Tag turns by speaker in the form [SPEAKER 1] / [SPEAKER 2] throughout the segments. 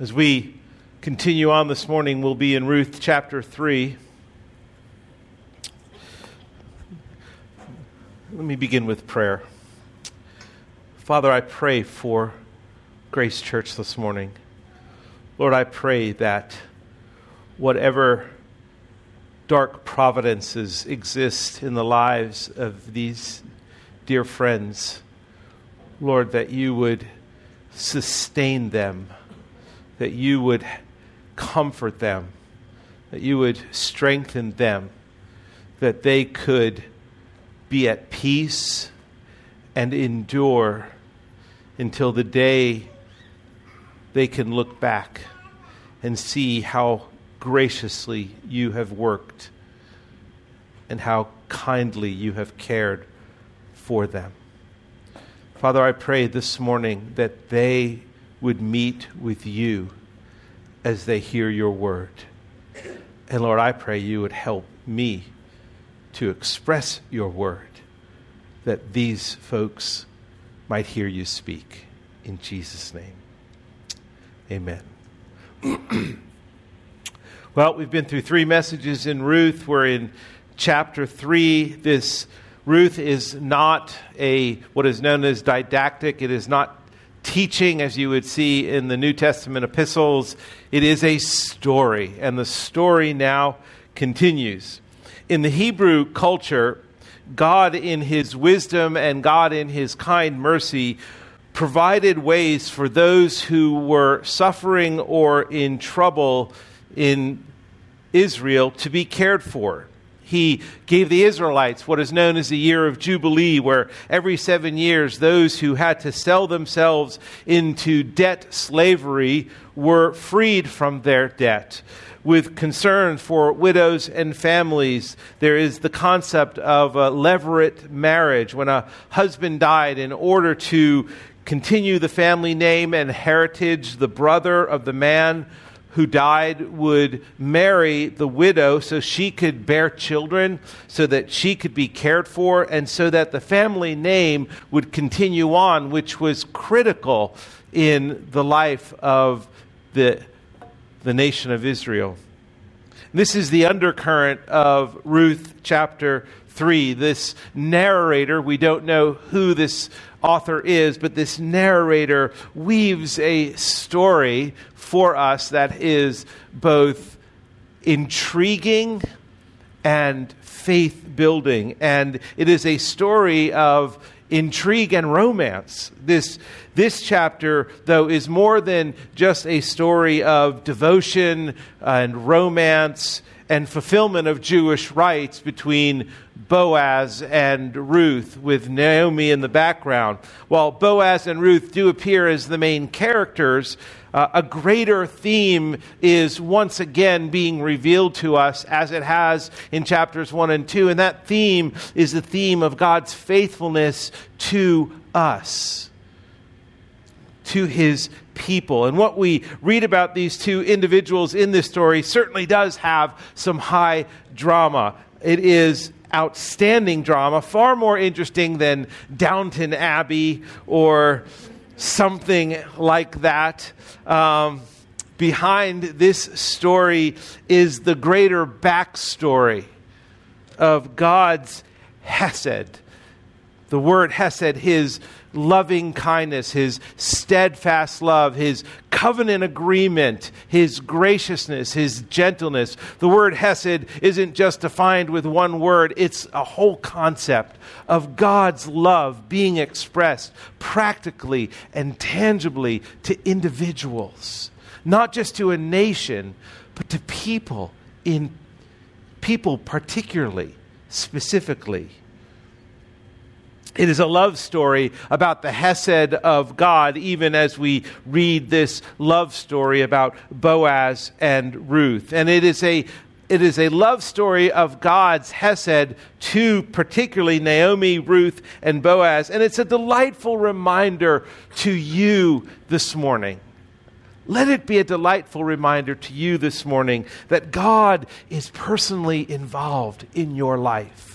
[SPEAKER 1] As we continue on this morning, we'll be in Ruth chapter 3. Let me begin with prayer. Father, I pray for Grace Church this morning. Lord, I pray that whatever dark providences exist in the lives of these dear friends, Lord, that you would sustain them that you would comfort them, that you would strengthen them, that they could be at peace and endure until the day they can look back and see how graciously you have worked and how kindly you have cared for them. Father, I pray this morning that they would meet with you as they hear your word. And Lord, I pray you would help me to express your word that these folks might hear you speak. In Jesus' name, amen. well, we've been through three messages in Ruth. We're in chapter three. This Ruth is not a what is known as didactic. It is not teaching, as you would see in the New Testament epistles. It is a story, and the story now continues. In the Hebrew culture, God, in his wisdom and God, in his kind mercy, provided ways for those who were suffering or in trouble in Israel to be cared for he gave the Israelites what is known as the year of Jubilee, where every seven years those who had to sell themselves into debt slavery were freed from their debt. With concern for widows and families, there is the concept of a levirate marriage. When a husband died, in order to continue the family name and heritage, the brother of the man who died would marry the widow so she could bear children, so that she could be cared for, and so that the family name would continue on, which was critical in the life of the, the nation of Israel. This is the undercurrent of Ruth chapter 3. This narrator, we don't know who this author is, but this narrator weaves a story for us that is both intriguing and faith building. And it is a story of intrigue and romance. This, this chapter, though, is more than just a story of devotion and romance and fulfillment of Jewish rites between Boaz and Ruth, with Naomi in the background. While Boaz and Ruth do appear as the main characters, uh, a greater theme is once again being revealed to us as it has in chapters 1 and 2. And that theme is the theme of God's faithfulness to us, to his people. And what we read about these two individuals in this story certainly does have some high drama. It is outstanding drama, far more interesting than Downton Abbey or something like that. Um, behind this story is the greater backstory of God's Hesed. The word Hesed, his loving kindness, his steadfast love, his covenant agreement, his graciousness, his gentleness. The word Hesed isn't just defined with one word, it's a whole concept of God's love being expressed practically and tangibly to individuals, not just to a nation, but to people in people particularly, specifically. It is a love story about the Hesed of God, even as we read this love story about Boaz and Ruth. And it is a it is a love story of God's Hesed to particularly Naomi, Ruth, and Boaz. And it's a delightful reminder to you this morning. Let it be a delightful reminder to you this morning that God is personally involved in your life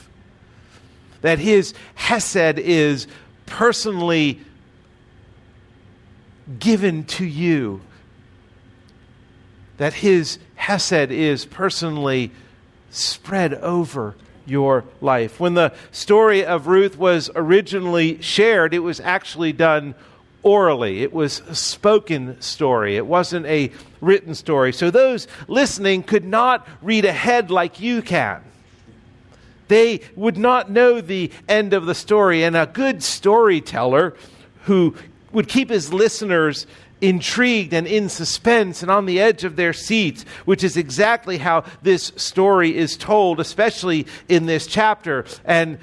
[SPEAKER 1] that his Hesed is personally given to you that his Hesed is personally spread over your life. When the story of Ruth was originally shared, it was actually done orally. It was a spoken story. It wasn't a written story. So those listening could not read ahead like you can. They would not know the end of the story. And a good storyteller who would keep his listeners intrigued and in suspense and on the edge of their seats, which is exactly how this story is told, especially in this chapter. And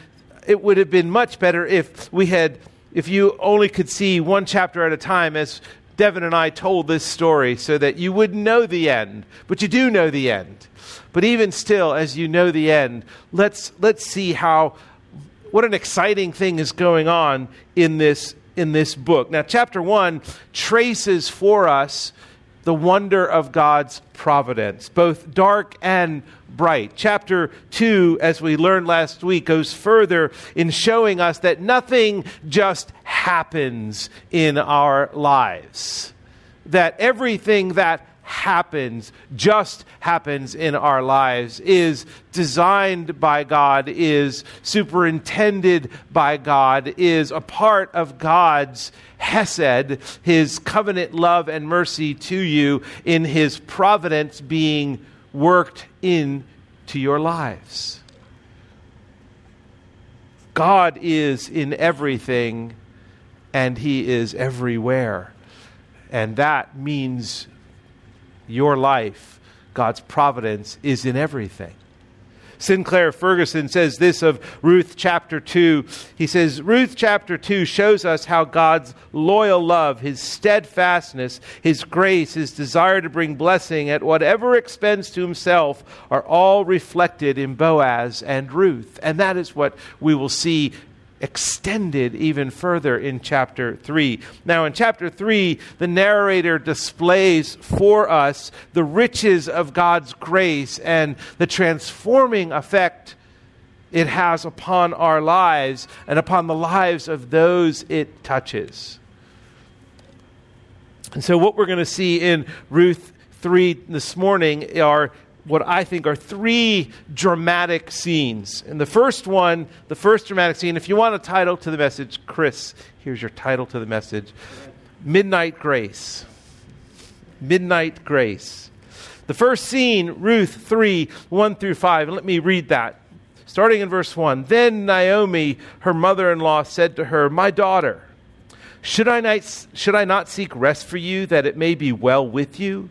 [SPEAKER 1] it would have been much better if we had, if you only could see one chapter at a time, as Devin and I told this story, so that you wouldn't know the end. But you do know the end. But even still, as you know the end, let's, let's see how, what an exciting thing is going on in this in this book. Now, chapter 1 traces for us the wonder of God's providence, both dark and bright. Chapter 2, as we learned last week, goes further in showing us that nothing just happens in our lives, that everything that happens, just happens in our lives, is designed by God, is superintended by God, is a part of God's Hesed, his covenant love and mercy to you, in his providence being worked into your lives. God is in everything, and he is everywhere. And that means your life, God's providence is in everything. Sinclair Ferguson says this of Ruth chapter 2. He says, Ruth chapter 2 shows us how God's loyal love, his steadfastness, his grace, his desire to bring blessing at whatever expense to himself are all reflected in Boaz and Ruth. And that is what we will see extended even further in chapter 3. Now, in chapter 3, the narrator displays for us the riches of God's grace and the transforming effect it has upon our lives and upon the lives of those it touches. And so, what we're going to see in Ruth 3 this morning are what I think are three dramatic scenes. And the first one, the first dramatic scene, if you want a title to the message, Chris, here's your title to the message Midnight Grace. Midnight Grace. The first scene, Ruth 3 1 through 5. And let me read that. Starting in verse 1. Then Naomi, her mother in law, said to her, My daughter, should I, not, should I not seek rest for you that it may be well with you?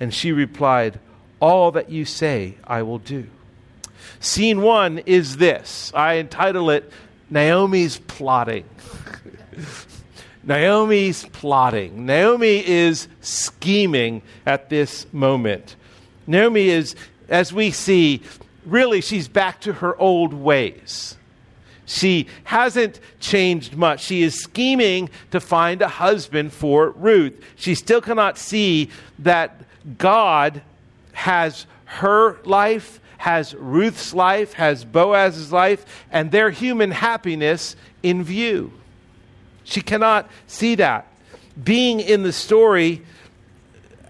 [SPEAKER 1] And she replied, All that you say, I will do. Scene one is this. I entitle it Naomi's Plotting. Naomi's plotting. Naomi is scheming at this moment. Naomi is, as we see, really she's back to her old ways. She hasn't changed much. She is scheming to find a husband for Ruth. She still cannot see that God has her life, has Ruth's life, has Boaz's life, and their human happiness in view. She cannot see that. Being in the story,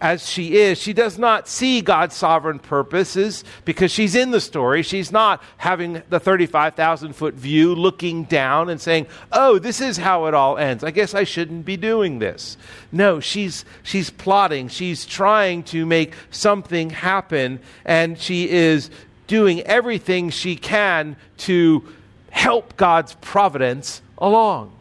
[SPEAKER 1] as she is, she does not see God's sovereign purposes because she's in the story. She's not having the 35,000 foot view looking down and saying, Oh, this is how it all ends. I guess I shouldn't be doing this. No, she's, she's plotting. She's trying to make something happen, and she is doing everything she can to help God's providence along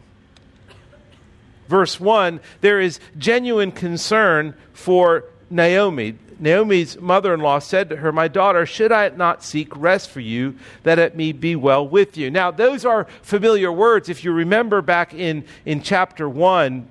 [SPEAKER 1] verse 1, there is genuine concern for Naomi. Naomi's mother in law said to her, My daughter, should I not seek rest for you, that it may be well with you? Now, those are familiar words. If you remember back in, in chapter 1,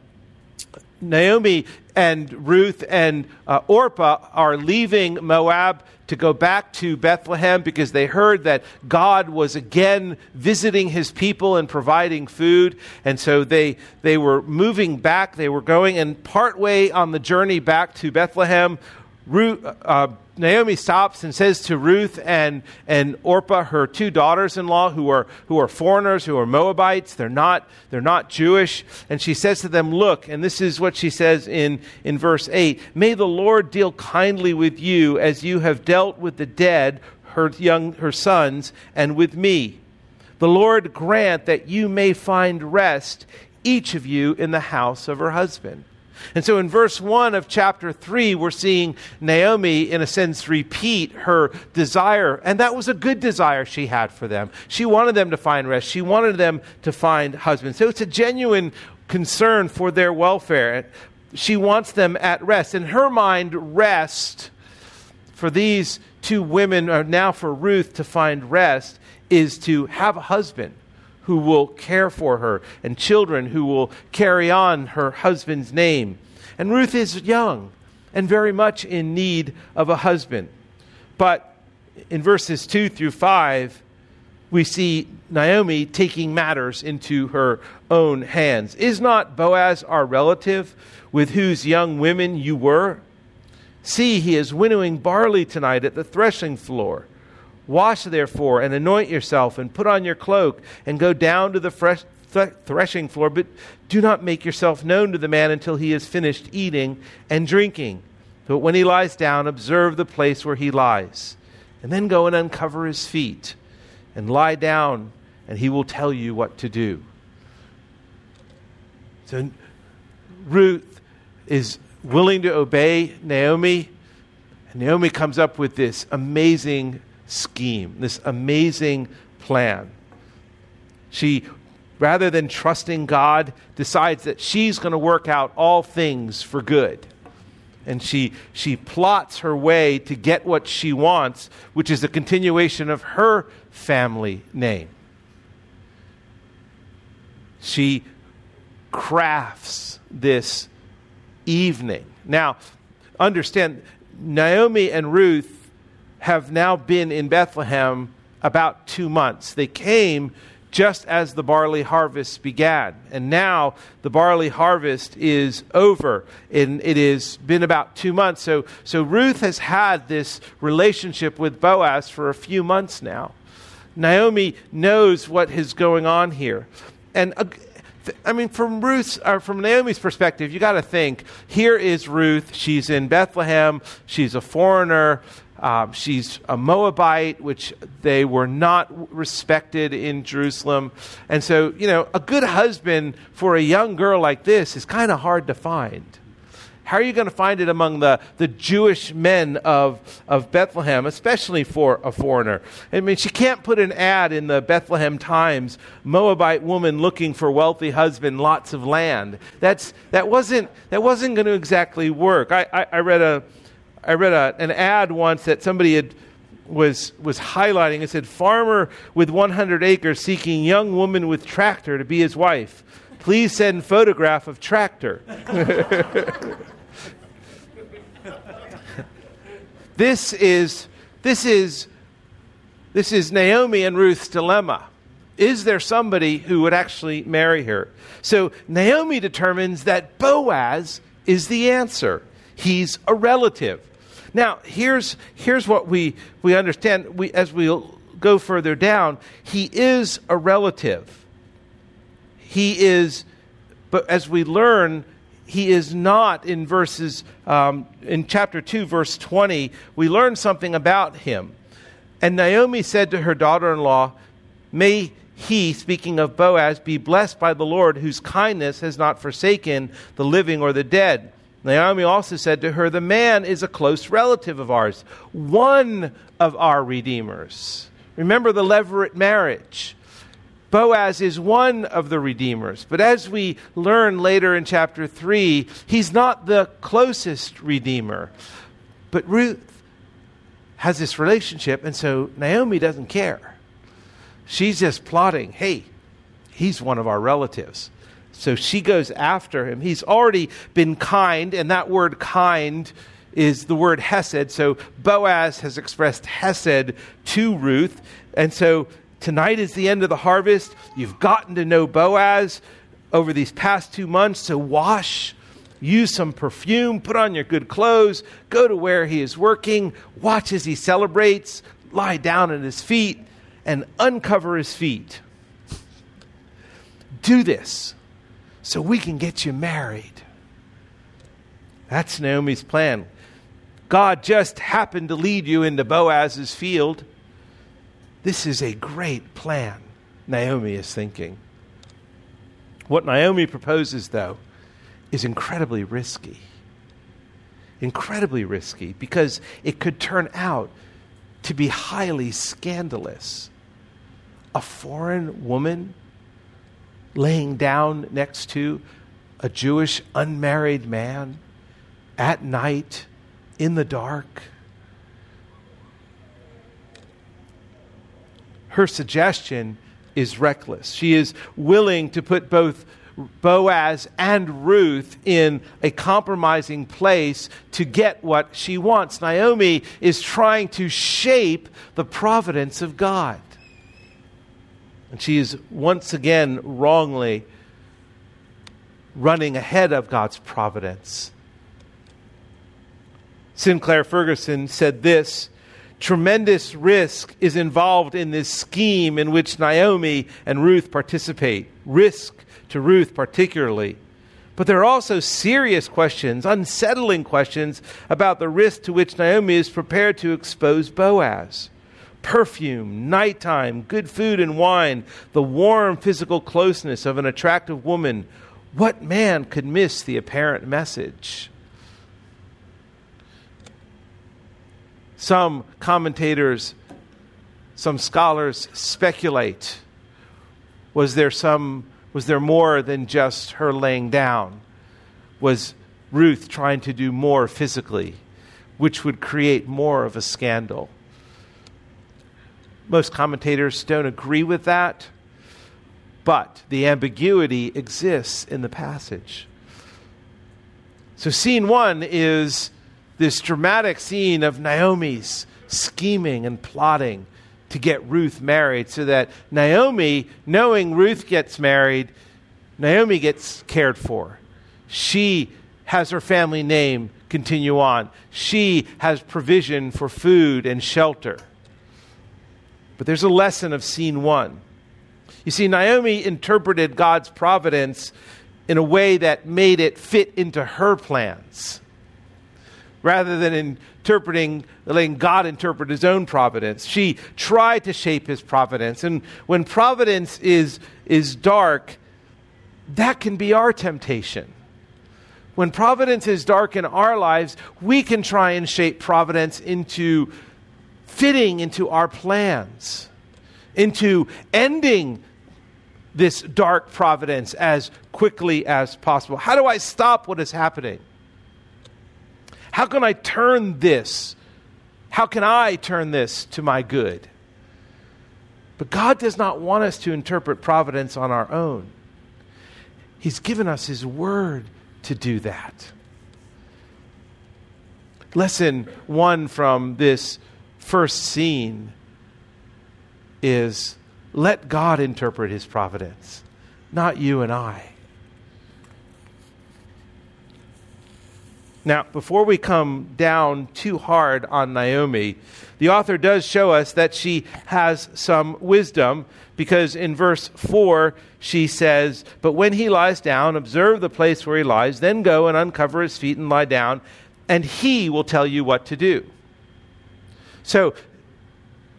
[SPEAKER 1] Naomi and Ruth and uh, Orpah are leaving Moab to go back to Bethlehem because they heard that God was again visiting his people and providing food. And so they, they were moving back. They were going, and partway on the journey back to Bethlehem, Ruth, uh, Naomi stops and says to Ruth and, and Orpah, her two daughters in law, who are, who are foreigners, who are Moabites, they're not, they're not Jewish, and she says to them, Look, and this is what she says in, in verse 8 May the Lord deal kindly with you as you have dealt with the dead, her, young, her sons, and with me. The Lord grant that you may find rest, each of you in the house of her husband. And so in verse 1 of chapter 3, we're seeing Naomi, in a sense, repeat her desire. And that was a good desire she had for them. She wanted them to find rest, she wanted them to find husbands. So it's a genuine concern for their welfare. She wants them at rest. In her mind, rest for these two women, or now for Ruth to find rest, is to have a husband who will care for her, and children who will carry on her husband's name. And Ruth is young and very much in need of a husband. But in verses 2 through 5, we see Naomi taking matters into her own hands. Is not Boaz our relative with whose young women you were? See, he is winnowing barley tonight at the threshing floor. Wash therefore and anoint yourself and put on your cloak and go down to the fresh th- threshing floor, but do not make yourself known to the man until he has finished eating and drinking. But when he lies down, observe the place where he lies, and then go and uncover his feet and lie down, and he will tell you what to do. So Ruth is willing to obey Naomi. And Naomi comes up with this amazing scheme, this amazing plan. She, rather than trusting God, decides that she's going to work out all things for good. And she, she plots her way to get what she wants, which is a continuation of her family name. She crafts this evening. Now, understand, Naomi and Ruth have now been in Bethlehem about two months. They came just as the barley harvest began. And now the barley harvest is over. And it has been about two months. So, so Ruth has had this relationship with Boaz for a few months now. Naomi knows what is going on here. And uh, I mean, from Ruth's or from Naomi's perspective, you got to think here is Ruth. She's in Bethlehem. She's a foreigner. Um, she's a Moabite, which they were not respected in Jerusalem. And so, you know, a good husband for a young girl like this is kind of hard to find. How are you going to find it among the, the Jewish men of, of Bethlehem, especially for a foreigner? I mean, she can't put an ad in the Bethlehem Times, Moabite woman looking for wealthy husband, lots of land. That's, that, wasn't, that wasn't going to exactly work. I, I, I read a, I read a, an ad once that somebody had was was highlighting. It said, "Farmer with 100 acres seeking young woman with tractor to be his wife. Please send photograph of tractor." this is this is this is Naomi and Ruth's dilemma. Is there somebody who would actually marry her? So Naomi determines that Boaz is the answer. He's a relative. Now, here's, here's what we, we understand we, as we go further down. He is a relative. He is, but as we learn, he is not in verses, um, in chapter 2, verse 20, we learn something about him. And Naomi said to her daughter in law, May he, speaking of Boaz, be blessed by the Lord, whose kindness has not forsaken the living or the dead. Naomi also said to her, The man is a close relative of ours, one of our redeemers. Remember the Levirate marriage. Boaz is one of the redeemers. But as we learn later in chapter 3, he's not the closest redeemer. But Ruth has this relationship, and so Naomi doesn't care. She's just plotting, hey, he's one of our relatives. So she goes after him. He's already been kind, and that word kind is the word hesed. So Boaz has expressed hesed to Ruth. And so tonight is the end of the harvest. You've gotten to know Boaz over these past two months. So wash, use some perfume, put on your good clothes, go to where he is working, watch as he celebrates, lie down at his feet, and uncover his feet. Do this so we can get you married. That's Naomi's plan. God just happened to lead you into Boaz's field. This is a great plan, Naomi is thinking. What Naomi proposes, though, is incredibly risky. Incredibly risky because it could turn out to be highly scandalous. A foreign woman laying down next to a Jewish unmarried man at night in the dark. Her suggestion is reckless. She is willing to put both Boaz and Ruth in a compromising place to get what she wants. Naomi is trying to shape the providence of God. And she is once again wrongly running ahead of God's providence. Sinclair Ferguson said this Tremendous risk is involved in this scheme in which Naomi and Ruth participate. Risk to Ruth, particularly. But there are also serious questions, unsettling questions about the risk to which Naomi is prepared to expose Boaz perfume, nighttime, good food and wine, the warm physical closeness of an attractive woman, what man could miss the apparent message? Some commentators, some scholars speculate was there some was there more than just her laying down? Was Ruth trying to do more physically, which would create more of a scandal? Most commentators don't agree with that, but the ambiguity exists in the passage. So, scene one is this dramatic scene of Naomi's scheming and plotting to get Ruth married so that Naomi, knowing Ruth gets married, Naomi gets cared for. She has her family name continue on. She has provision for food and shelter. But there's a lesson of scene one. You see, Naomi interpreted God's providence in a way that made it fit into her plans rather than interpreting, letting God interpret his own providence. She tried to shape his providence. And when providence is, is dark, that can be our temptation. When providence is dark in our lives, we can try and shape providence into fitting into our plans, into ending this dark providence as quickly as possible. How do I stop what is happening? How can I turn this? How can I turn this to my good? But God does not want us to interpret providence on our own. He's given us His Word to do that. Lesson one from this first scene is let God interpret His providence, not you and I. Now, before we come down too hard on Naomi, the author does show us that she has some wisdom because in verse 4 she says, But when he lies down, observe the place where he lies, then go and uncover his feet and lie down, and he will tell you what to do. So,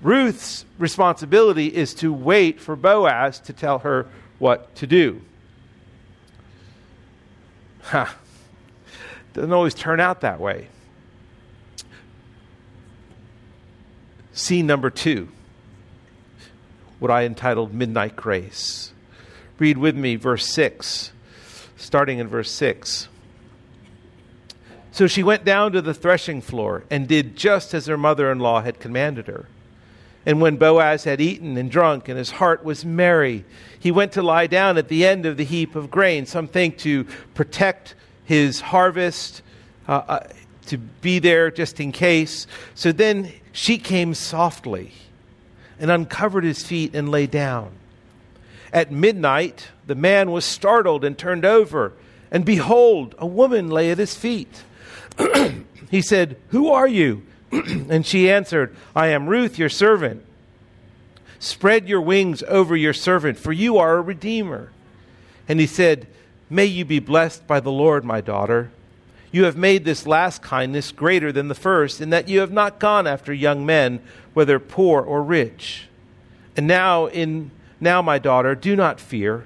[SPEAKER 1] Ruth's responsibility is to wait for Boaz to tell her what to do. Huh doesn't always turn out that way. Scene number two, what I entitled Midnight Grace. Read with me verse 6, starting in verse 6. So she went down to the threshing floor and did just as her mother in law had commanded her. And when Boaz had eaten and drunk, and his heart was merry, he went to lie down at the end of the heap of grain. something to protect his harvest, uh, uh, to be there just in case. So then she came softly and uncovered his feet and lay down. At midnight, the man was startled and turned over, and behold, a woman lay at his feet. he said, Who are you? and she answered, I am Ruth, your servant. Spread your wings over your servant, for you are a redeemer. And he said, May you be blessed by the Lord, my daughter. You have made this last kindness greater than the first, in that you have not gone after young men, whether poor or rich. And now, in now, my daughter, do not fear.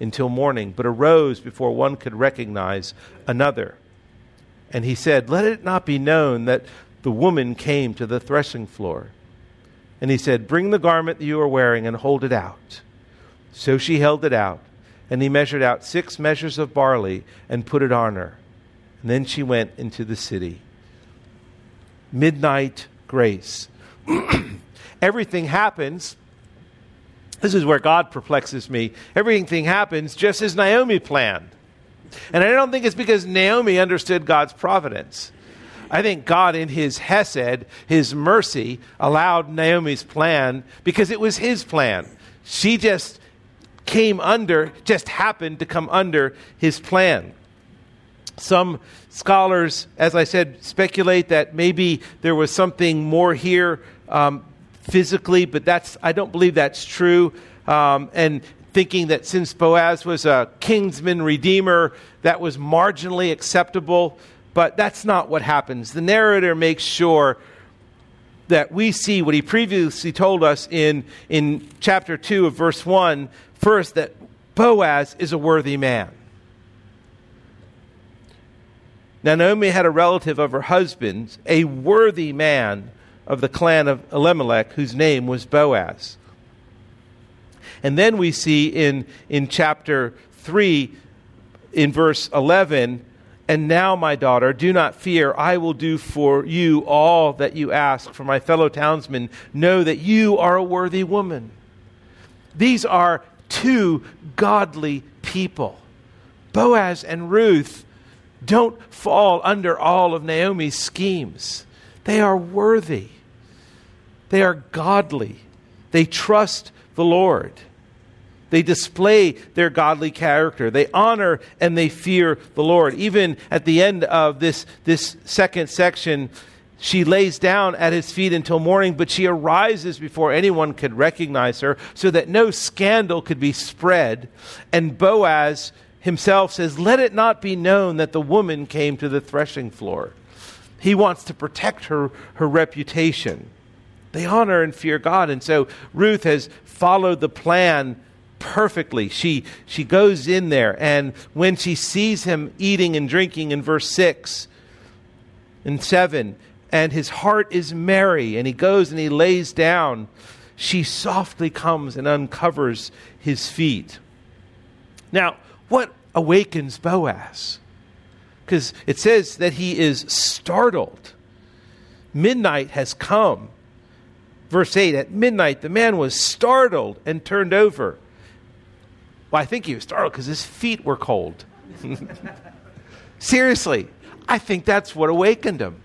[SPEAKER 1] until morning, but arose before one could recognize another. And he said, Let it not be known that the woman came to the threshing floor. And he said, Bring the garment that you are wearing and hold it out. So she held it out, and he measured out six measures of barley and put it on her. And then she went into the city. Midnight grace. Everything happens. This is where God perplexes me. Everything happens just as Naomi planned. And I don't think it's because Naomi understood God's providence. I think God, in his Hesed, his mercy, allowed Naomi's plan because it was his plan. She just came under, just happened to come under his plan. Some scholars, as I said, speculate that maybe there was something more here um, physically, but that's I don't believe that's true. Um, and thinking that since Boaz was a kinsman redeemer, that was marginally acceptable but that's not what happens. The narrator makes sure that we see what he previously told us in, in chapter 2 of verse 1 first, that Boaz is a worthy man. Now, Naomi had a relative of her husband's, a worthy man of the clan of Elimelech, whose name was Boaz. And then we see in, in chapter 3, in verse 11, and now, my daughter, do not fear. I will do for you all that you ask. For my fellow townsmen know that you are a worthy woman. These are two godly people. Boaz and Ruth don't fall under all of Naomi's schemes. They are worthy, they are godly, they trust the Lord. They display their godly character. They honor and they fear the Lord. Even at the end of this, this second section, she lays down at his feet until morning, but she arises before anyone could recognize her so that no scandal could be spread. And Boaz himself says, Let it not be known that the woman came to the threshing floor. He wants to protect her, her reputation. They honor and fear God. And so Ruth has followed the plan perfectly. She, she goes in there, and when she sees him eating and drinking in verse 6 and 7, and his heart is merry, and he goes and he lays down, she softly comes and uncovers his feet. Now, what awakens Boaz? Because it says that he is startled. Midnight has come. Verse 8 At midnight, the man was startled and turned over. Well, I think he was startled because his feet were cold. Seriously, I think that's what awakened him.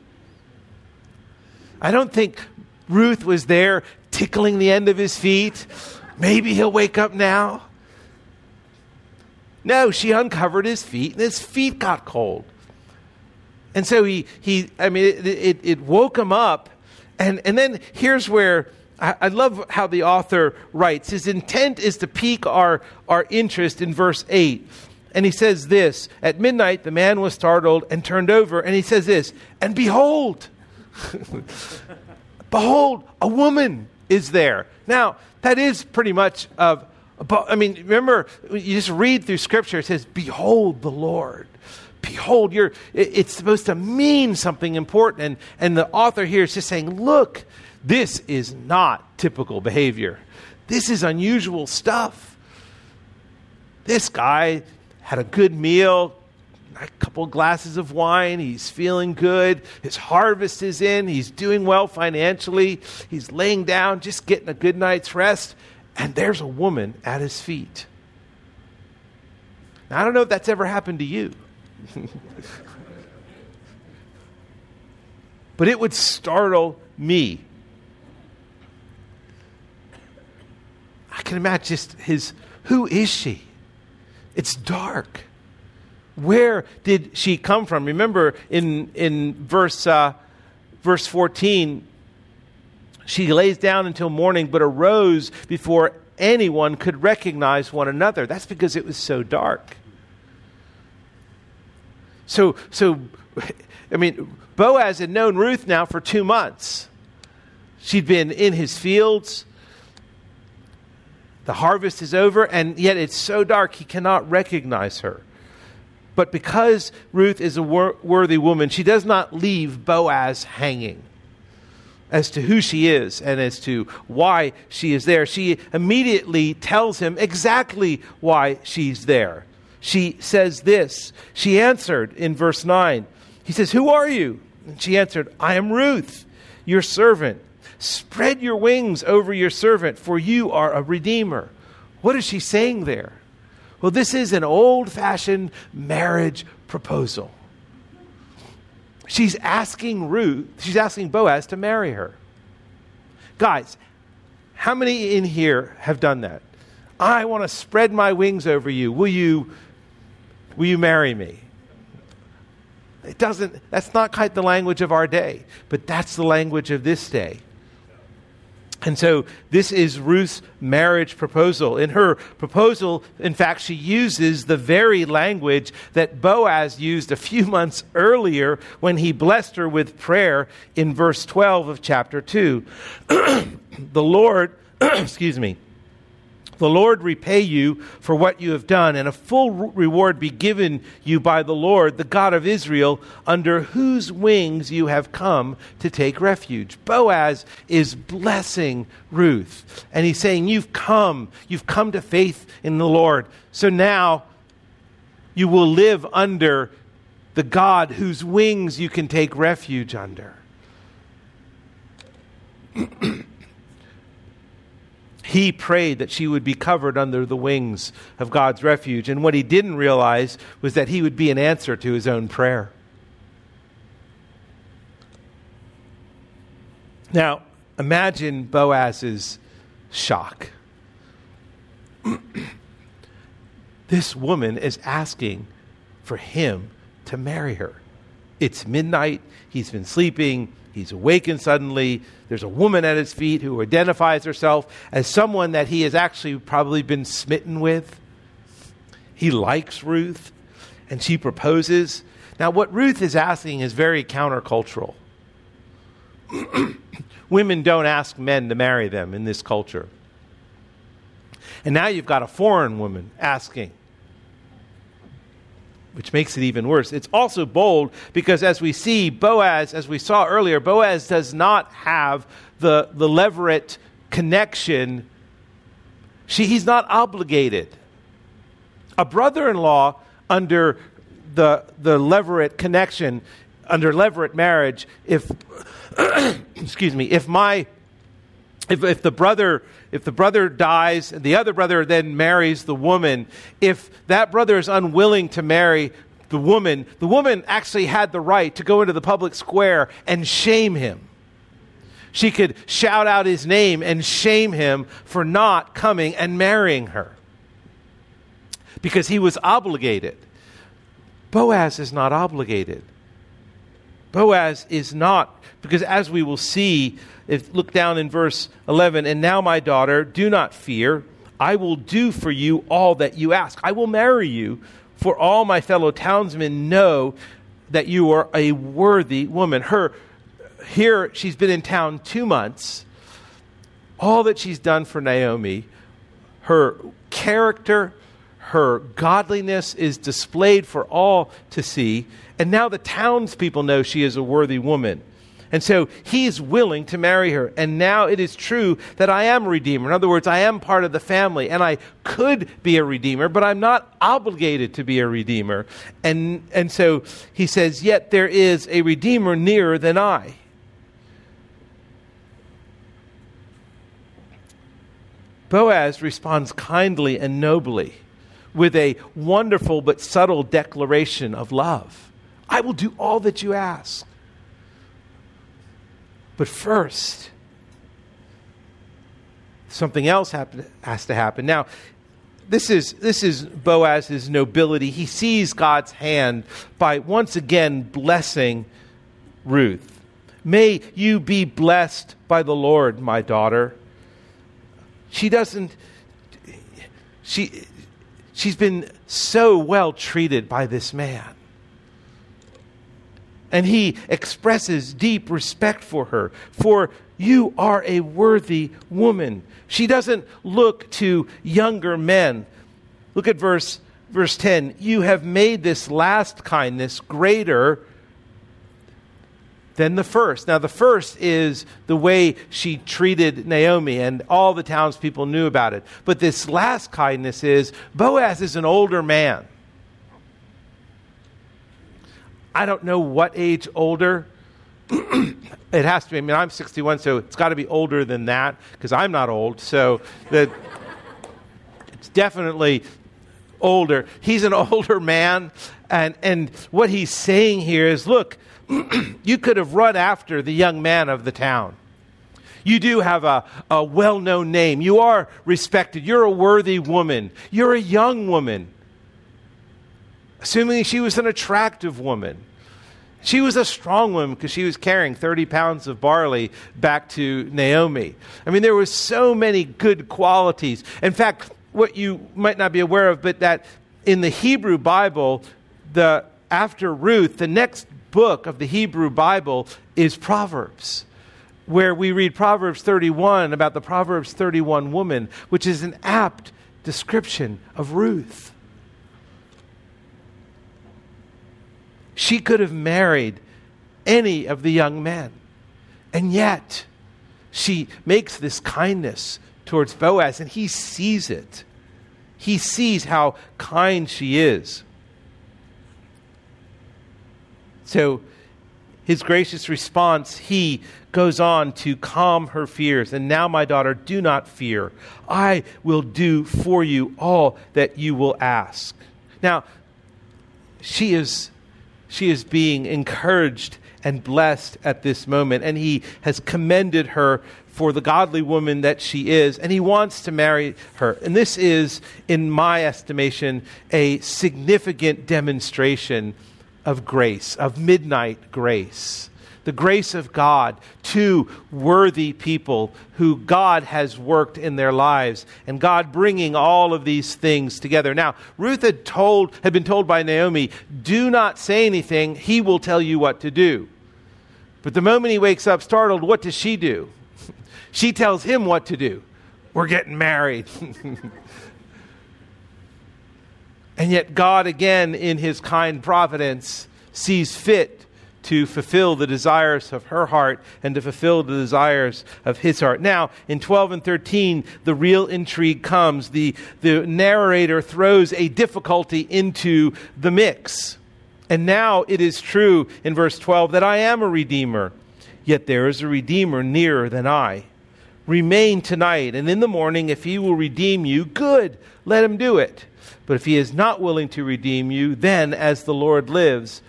[SPEAKER 1] I don't think Ruth was there tickling the end of his feet. Maybe he'll wake up now. No, she uncovered his feet and his feet got cold. And so he, he I mean, it, it, it woke him up. And, and then here's where I, I love how the author writes. His intent is to pique our, our interest in verse 8. And he says this At midnight, the man was startled and turned over, and he says this, and behold, behold, a woman is there. Now, that is pretty much of But, I mean, remember, you just read through Scripture, it says, Behold the Lord. Behold, you're, it's supposed to mean something important. And, and the author here is just saying, Look, this is not typical behavior. This is unusual stuff. This guy had a good meal, a couple glasses of wine. He's feeling good. His harvest is in. He's doing well financially. He's laying down, just getting a good night's rest. And there's a woman at his feet. Now, I don't know if that's ever happened to you. but it would startle me. I can imagine just his, who is she? It's dark. Where did she come from? Remember in, in verse, uh, verse 14, she lays down until morning, but arose before anyone could recognize one another. That's because it was so dark. So, so I mean, Boaz had known Ruth now for two months. She'd been in his fields. The harvest is over, and yet it's so dark he cannot recognize her. But because Ruth is a wor- worthy woman, she does not leave Boaz hanging as to who she is and as to why she is there. She immediately tells him exactly why she's there. She says this. She answered in verse 9. He says, Who are you? And she answered, I am Ruth, your servant. Spread your wings over your servant, for you are a redeemer. What is she saying there? Well, this is an old fashioned marriage proposal. She's asking Ruth, she's asking Boaz to marry her. Guys, how many in here have done that? I want to spread my wings over you. Will you will you marry me? It doesn't that's not quite the language of our day, but that's the language of this day. And so this is Ruth's marriage proposal. In her proposal, in fact, she uses the very language that Boaz used a few months earlier when he blessed her with prayer in verse 12 of chapter 2. the Lord, excuse me, the Lord repay you for what you have done, and a full reward be given you by the Lord, the God of Israel, under whose wings you have come to take refuge. Boaz is blessing Ruth, and he's saying, You've come, you've come to faith in the Lord. So now you will live under the God whose wings you can take refuge under. he prayed that she would be covered under the wings of God's refuge. And what he didn't realize was that he would be an answer to his own prayer. Now, imagine Boaz's shock. this woman is asking for him to marry her. It's midnight. He's been sleeping. He's awakened suddenly. There's a woman at his feet who identifies herself as someone that he has actually probably been smitten with. He likes Ruth, and she proposes. Now, what Ruth is asking is very countercultural. Women don't ask men to marry them in this culture. And now you've got a foreign woman asking which makes it even worse. It's also bold because, as we see, Boaz, as we saw earlier, Boaz does not have the, the levirate connection. She, he's not obligated. A brother in law under the, the levirate connection, under levirate marriage, if, excuse me, if my if, if the brother if the brother dies and the other brother then marries the woman if that brother is unwilling to marry the woman the woman actually had the right to go into the public square and shame him. She could shout out his name and shame him for not coming and marrying her. Because he was obligated. Boaz is not obligated. Boaz is not because as we will see if, look down in verse 11. And now, my daughter, do not fear. I will do for you all that you ask. I will marry you, for all my fellow townsmen know that you are a worthy woman. Her here she's been in town 2 months. All that she's done for Naomi, her character, her godliness is displayed for all to see. And now the townspeople know she is a worthy woman. And so he's willing to marry her. And now it is true that I am a redeemer. In other words, I am part of the family and I could be a redeemer, but I'm not obligated to be a redeemer. And, and so he says, Yet there is a redeemer nearer than I. Boaz responds kindly and nobly with a wonderful but subtle declaration of love. I will do all that you ask. But first, something else happen, has to happen. Now, this is, this is Boaz's nobility. He sees God's hand by once again blessing Ruth. May you be blessed by the Lord, my daughter. She doesn't, she, she's been so well treated by this man and he expresses deep respect for her. For you are a worthy woman. She doesn't look to younger men. Look at verse, verse 10. You have made this last kindness greater than the first. Now, the first is the way she treated Naomi, and all the townspeople knew about it. But this last kindness is Boaz is an older man. I don't know what age older. it has to be. I mean, I'm 61, so it's got to be older than that because I'm not old. So the, it's definitely older. He's an older man, and and what he's saying here is, look, you could have run after the young man of the town. You do have a, a well known name. You are respected. You're a worthy woman. You're a young woman assuming she was an attractive woman. She was a strong woman because she was carrying 30 pounds of barley back to Naomi. I mean, there were so many good qualities. In fact, what you might not be aware of, but that in the Hebrew Bible, the, after Ruth, the next book of the Hebrew Bible is Proverbs, where we read Proverbs 31 about the Proverbs 31 woman, which is an apt description of Ruth. She could have married any of the young men. And yet, she makes this kindness towards Boaz, and he sees it. He sees how kind she is. So, his gracious response, he goes on to calm her fears. And now, my daughter, do not fear. I will do for you all that you will ask. Now, she is she is being encouraged and blessed at this moment. And he has commended her for the godly woman that she is, and he wants to marry her. And this is, in my estimation, a significant demonstration of grace, of midnight grace the grace of God to worthy people who God has worked in their lives and God bringing all of these things together. Now, Ruth had told had been told by Naomi, "Do not say anything, he will tell you what to do." But the moment he wakes up startled, what does she do? she tells him what to do. We're getting married. and yet God again in his kind providence sees fit to fulfill the desires of her heart and to fulfill the desires of his heart. Now, in 12 and 13, the real intrigue comes. The, the narrator throws a difficulty into the mix. And now it is true in verse 12 that I am a redeemer, yet there is a redeemer nearer than I. Remain tonight, and in the morning, if he will redeem you, good, let him do it. But if he is not willing to redeem you, then, as the Lord lives,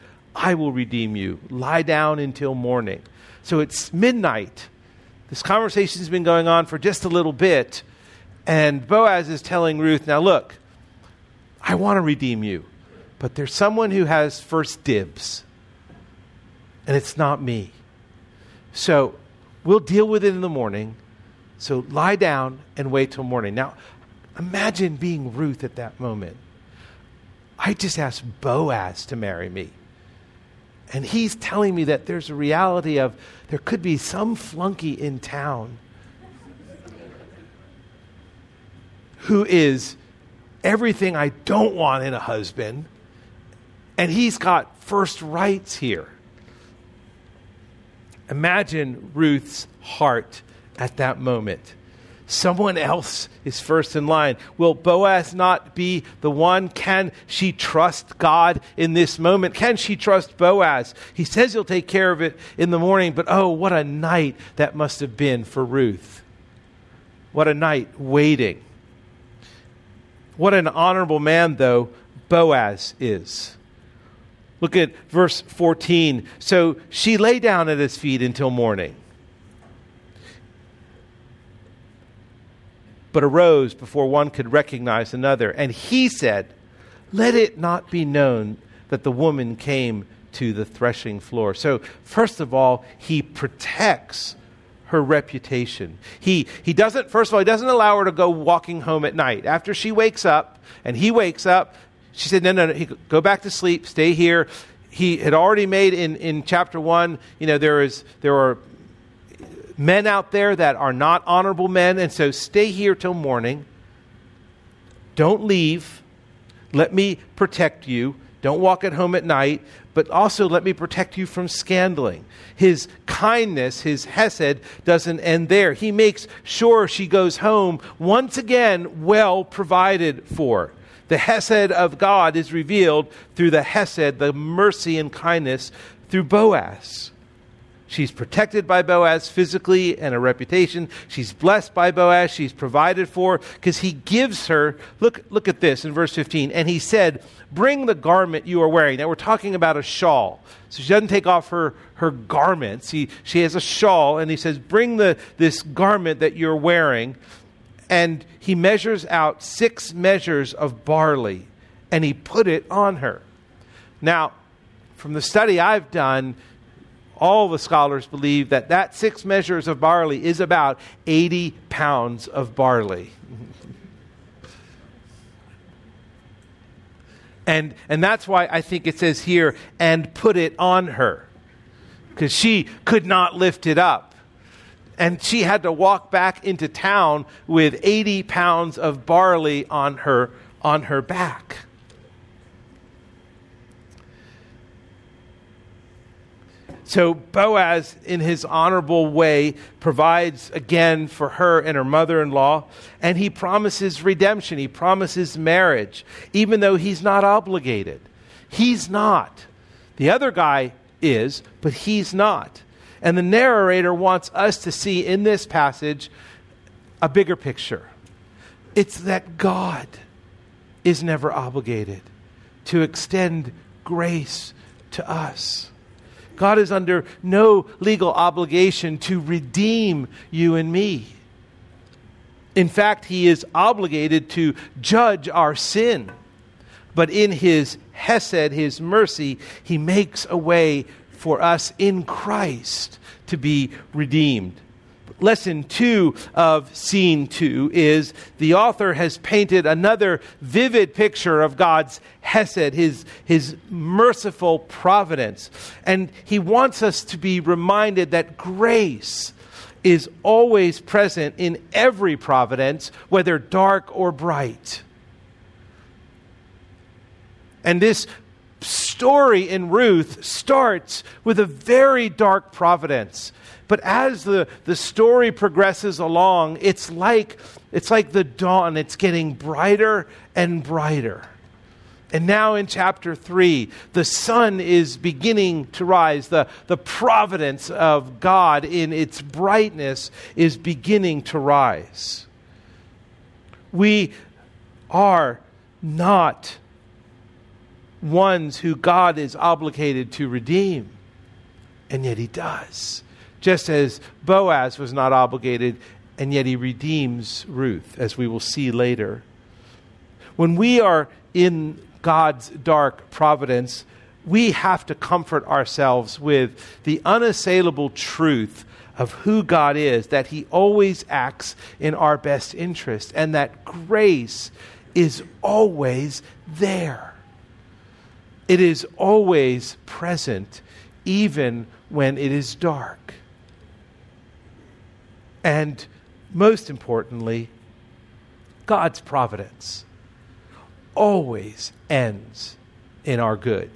[SPEAKER 1] I will redeem you. Lie down until morning. So it's midnight. This conversation's been going on for just a little bit. And Boaz is telling Ruth, now look, I want to redeem you, but there's someone who has first dibs, and it's not me. So we'll deal with it in the morning. So lie down and wait till morning. Now, imagine being Ruth at that moment. I just asked Boaz to marry me. And he's telling me that there's a reality of there could be some flunky in town who is everything I don't want in a husband, and he's got first rights here. Imagine Ruth's heart at that moment. Someone else is first in line. Will Boaz not be the one? Can she trust God in this moment? Can she trust Boaz? He says he'll take care of it in the morning, but oh, what a night that must have been for Ruth. What a night waiting. What an honorable man, though, Boaz is. Look at verse 14. So she lay down at his feet until morning. But arose before one could recognize another. And he said, Let it not be known that the woman came to the threshing floor. So, first of all, he protects her reputation. He, he doesn't, first of all, he doesn't allow her to go walking home at night. After she wakes up and he wakes up, she said, No, no, no, go back to sleep, stay here. He had already made in, in chapter one, you know, there is there are men out there that are not honorable men, and so stay here till morning. Don't leave. Let me protect you. Don't walk at home at night, but also let me protect you from scandling. His kindness, his hesed, doesn't end there. He makes sure she goes home once again well provided for. The hesed of God is revealed through the hesed, the mercy and kindness through Boaz. She's protected by Boaz physically and a reputation. She's blessed by Boaz. She's provided for because he gives her. Look, look at this in verse 15. And he said, Bring the garment you are wearing. Now we're talking about a shawl. So she doesn't take off her, her garments. He, she has a shawl, and he says, Bring the, this garment that you're wearing. And he measures out six measures of barley, and he put it on her. Now, from the study I've done, all the scholars believe that that six measures of barley is about 80 pounds of barley. and, and that's why I think it says here, and put it on her, because she could not lift it up. And she had to walk back into town with 80 pounds of barley on her, on her back. So Boaz, in his honorable way, provides again for her and her mother in law, and he promises redemption. He promises marriage, even though he's not obligated. He's not. The other guy is, but he's not. And the narrator wants us to see in this passage a bigger picture. It's that God is never obligated to extend grace to us. God is under no legal obligation to redeem you and me. In fact, He is obligated to judge our sin. But in His Hesed, His mercy, He makes a way for us in Christ to be redeemed lesson two of scene two is the author has painted another vivid picture of God's Hesed, his, his merciful providence. And he wants us to be reminded that grace is always present in every providence, whether dark or bright. And this story in Ruth starts with a very dark providence. But as the, the story progresses along, it's like, it's like the dawn. It's getting brighter and brighter. And now in chapter 3, the sun is beginning to rise. The, the providence of God in its brightness is beginning to rise. We are not ones who God is obligated to redeem. And yet he does. Just as Boaz was not obligated, and yet he redeems Ruth, as we will see later. When we are in God's dark providence, we have to comfort ourselves with the unassailable truth of who God is, that He always acts in our best interest, and that grace is always there. It is always present, even when it is dark. And most importantly, God's providence. always ends in our good.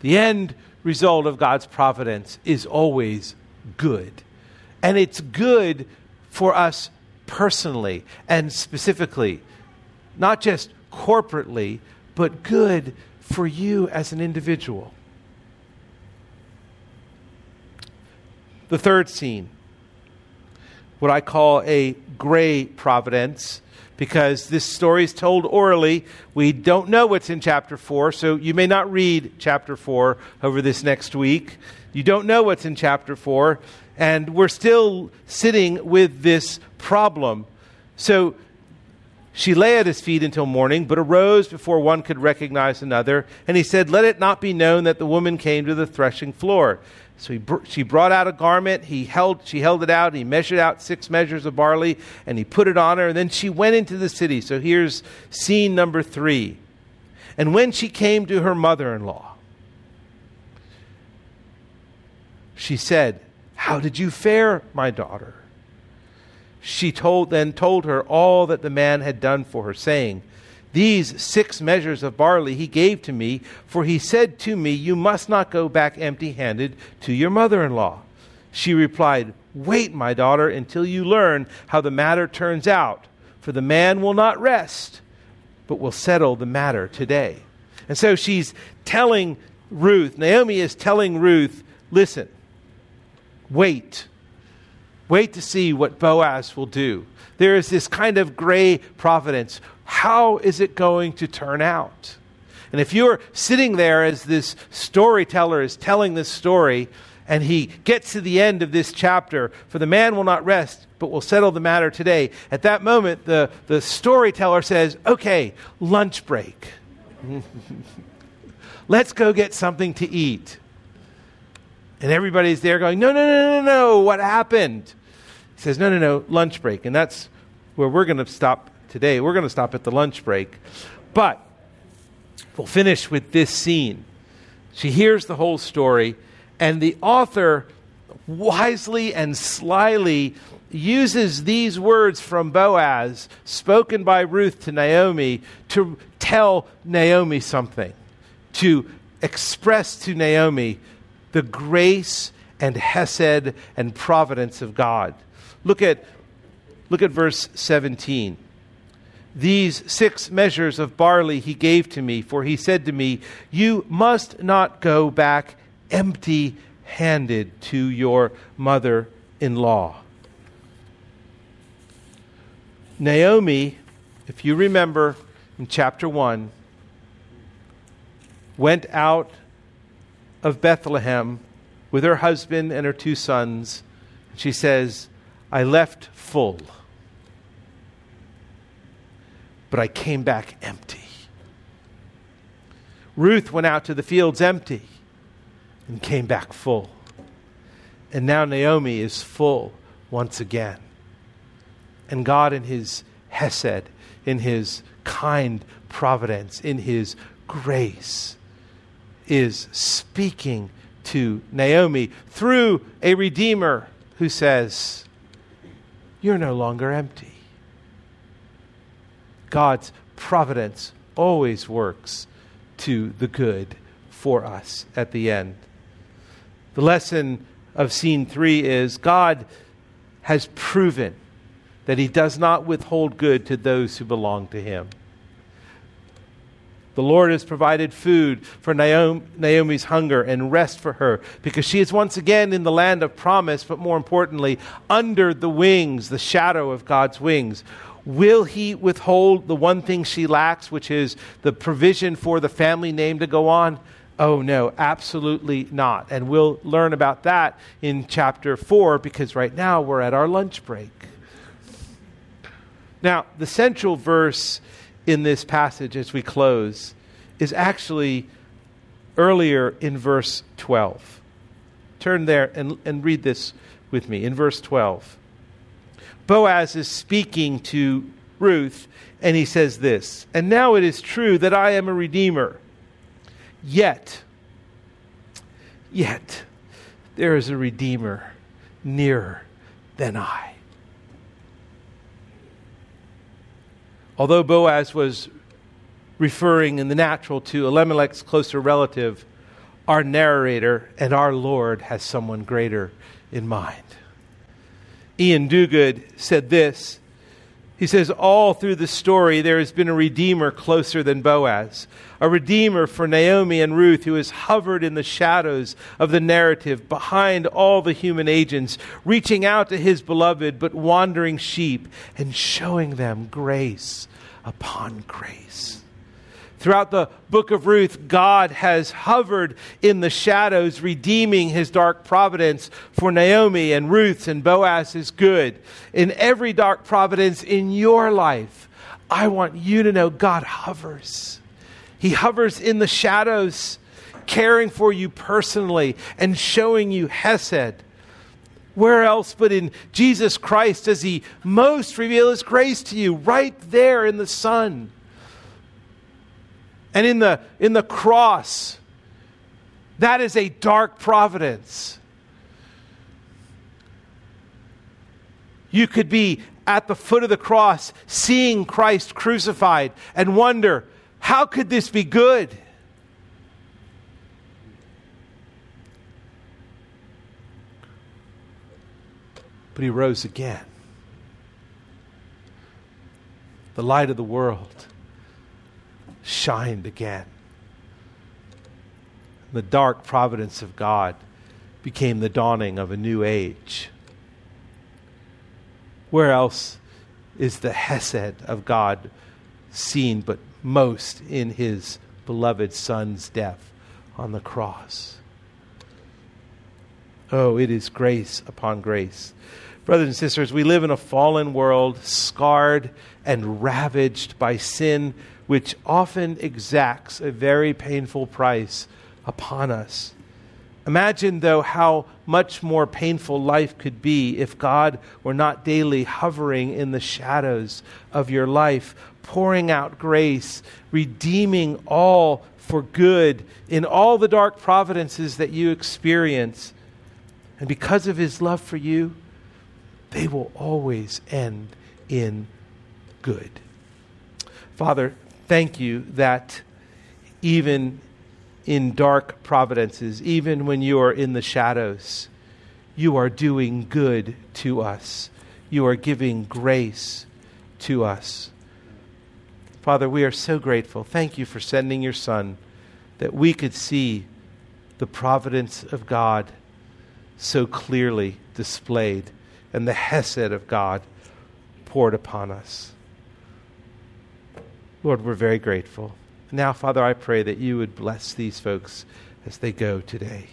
[SPEAKER 1] The end result of God's providence is always good. And it's good for us personally and specifically, not just corporately, but good for you as an individual. The third scene, what I call a gray providence, because this story is told orally. We don't know what's in chapter 4, so you may not read chapter 4 over this next week. You don't know what's in chapter 4, and we're still sitting with this problem. So she lay at his feet until morning, but arose before one could recognize another. And he said, Let it not be known that the woman came to the threshing floor. So br- she brought out a garment. He held, she held it out. And he measured out six measures of barley, and he put it on her. And then she went into the city. So here's scene number three. And when she came to her mother in law, she said, How did you fare, my daughter? she told, then told her all that the man had done for her, saying, These six measures of barley he gave to me, for he said to me, You must not go back empty handed to your mother in law. She replied, Wait, my daughter, until you learn how the matter turns out, for the man will not rest, but will settle the matter today. And so she's telling Ruth, Naomi is telling Ruth, Listen, wait Wait to see what Boaz will do. There is this kind of gray providence. How is it going to turn out? And if you're sitting there as this storyteller is telling this story, and he gets to the end of this chapter, for the man will not rest, but will settle the matter today. At that moment, the, the storyteller says, Okay, lunch break. Let's go get something to eat. And everybody's there going, No, no, no, no, no, what happened? He says, No, no, no, lunch break. And that's where we're going to stop today. We're going to stop at the lunch break. But we'll finish with this scene. She hears the whole story, and the author wisely and slyly uses these words from Boaz, spoken by Ruth to Naomi, to tell Naomi something, to express to Naomi the grace and hesed and providence of God. Look at, look at verse 17. These six measures of barley he gave to me, for he said to me, You must not go back empty handed to your mother in law. Naomi, if you remember in chapter 1, went out of Bethlehem with her husband and her two sons. She says, I left full, but I came back empty. Ruth went out to the fields empty and came back full. And now Naomi is full once again. And God, in His Hesed, in His kind providence, in His grace, is speaking to Naomi through a Redeemer who says, you're no longer empty. God's providence always works to the good for us at the end. The lesson of scene three is God has proven that he does not withhold good to those who belong to him. The Lord has provided food for Naomi's hunger and rest for her because she is once again in the land of promise, but more importantly, under the wings, the shadow of God's wings. Will he withhold the one thing she lacks, which is the provision for the family name to go on? Oh, no, absolutely not. And we'll learn about that in chapter 4 because right now we're at our lunch break. Now, the central verse in this passage as we close is actually earlier in verse 12. Turn there and, and read this with me. In verse 12, Boaz is speaking to Ruth, and he says this And now it is true that I am a redeemer. Yet, yet, there is a redeemer nearer than I. Although Boaz was referring in the natural to Elimelech's closer relative, our narrator and our Lord has someone greater in mind. Iain Duguid said this. He says, All through the story, there has been a redeemer closer than Boaz, a redeemer for Naomi and Ruth who has hovered in the shadows of the narrative behind all the human agents, reaching out to his beloved but wandering sheep and showing them grace upon grace. Throughout the book of Ruth, God has hovered in the shadows, redeeming his dark providence for Naomi and Ruth's and Boaz's good. In every dark providence in your life, I want you to know God hovers. He hovers in the shadows, caring for you personally and showing you Hesed. Where else but in Jesus Christ does He most reveal His grace to you? Right there in the Son and in the, in the cross. That is a dark providence. You could be at the foot of the cross seeing Christ crucified and wonder, how could this be good? But he rose again. The light of the world shined again. The dark providence of God became the dawning of a new age. Where else is the Hesed of God seen but most in his beloved Son's death on the cross? Oh, it is grace upon grace. Brothers and sisters, we live in a fallen world, scarred and ravaged by sin which often exacts a very painful price upon us. Imagine, though, how much more painful life could be if God were not daily hovering in the shadows of your life, pouring out grace, redeeming all for good in all the dark providences that you experience. And because of his love for you, they will always end in good. Father, thank you that even in dark providences, even when you are in the shadows, you are doing good to us. You are giving grace to us. Father, we are so grateful. Thank you for sending your Son that we could see the providence of God so clearly displayed and the Hesed of God poured upon us. Lord, we're very grateful. Now, Father, I pray that you would bless these folks as they go today.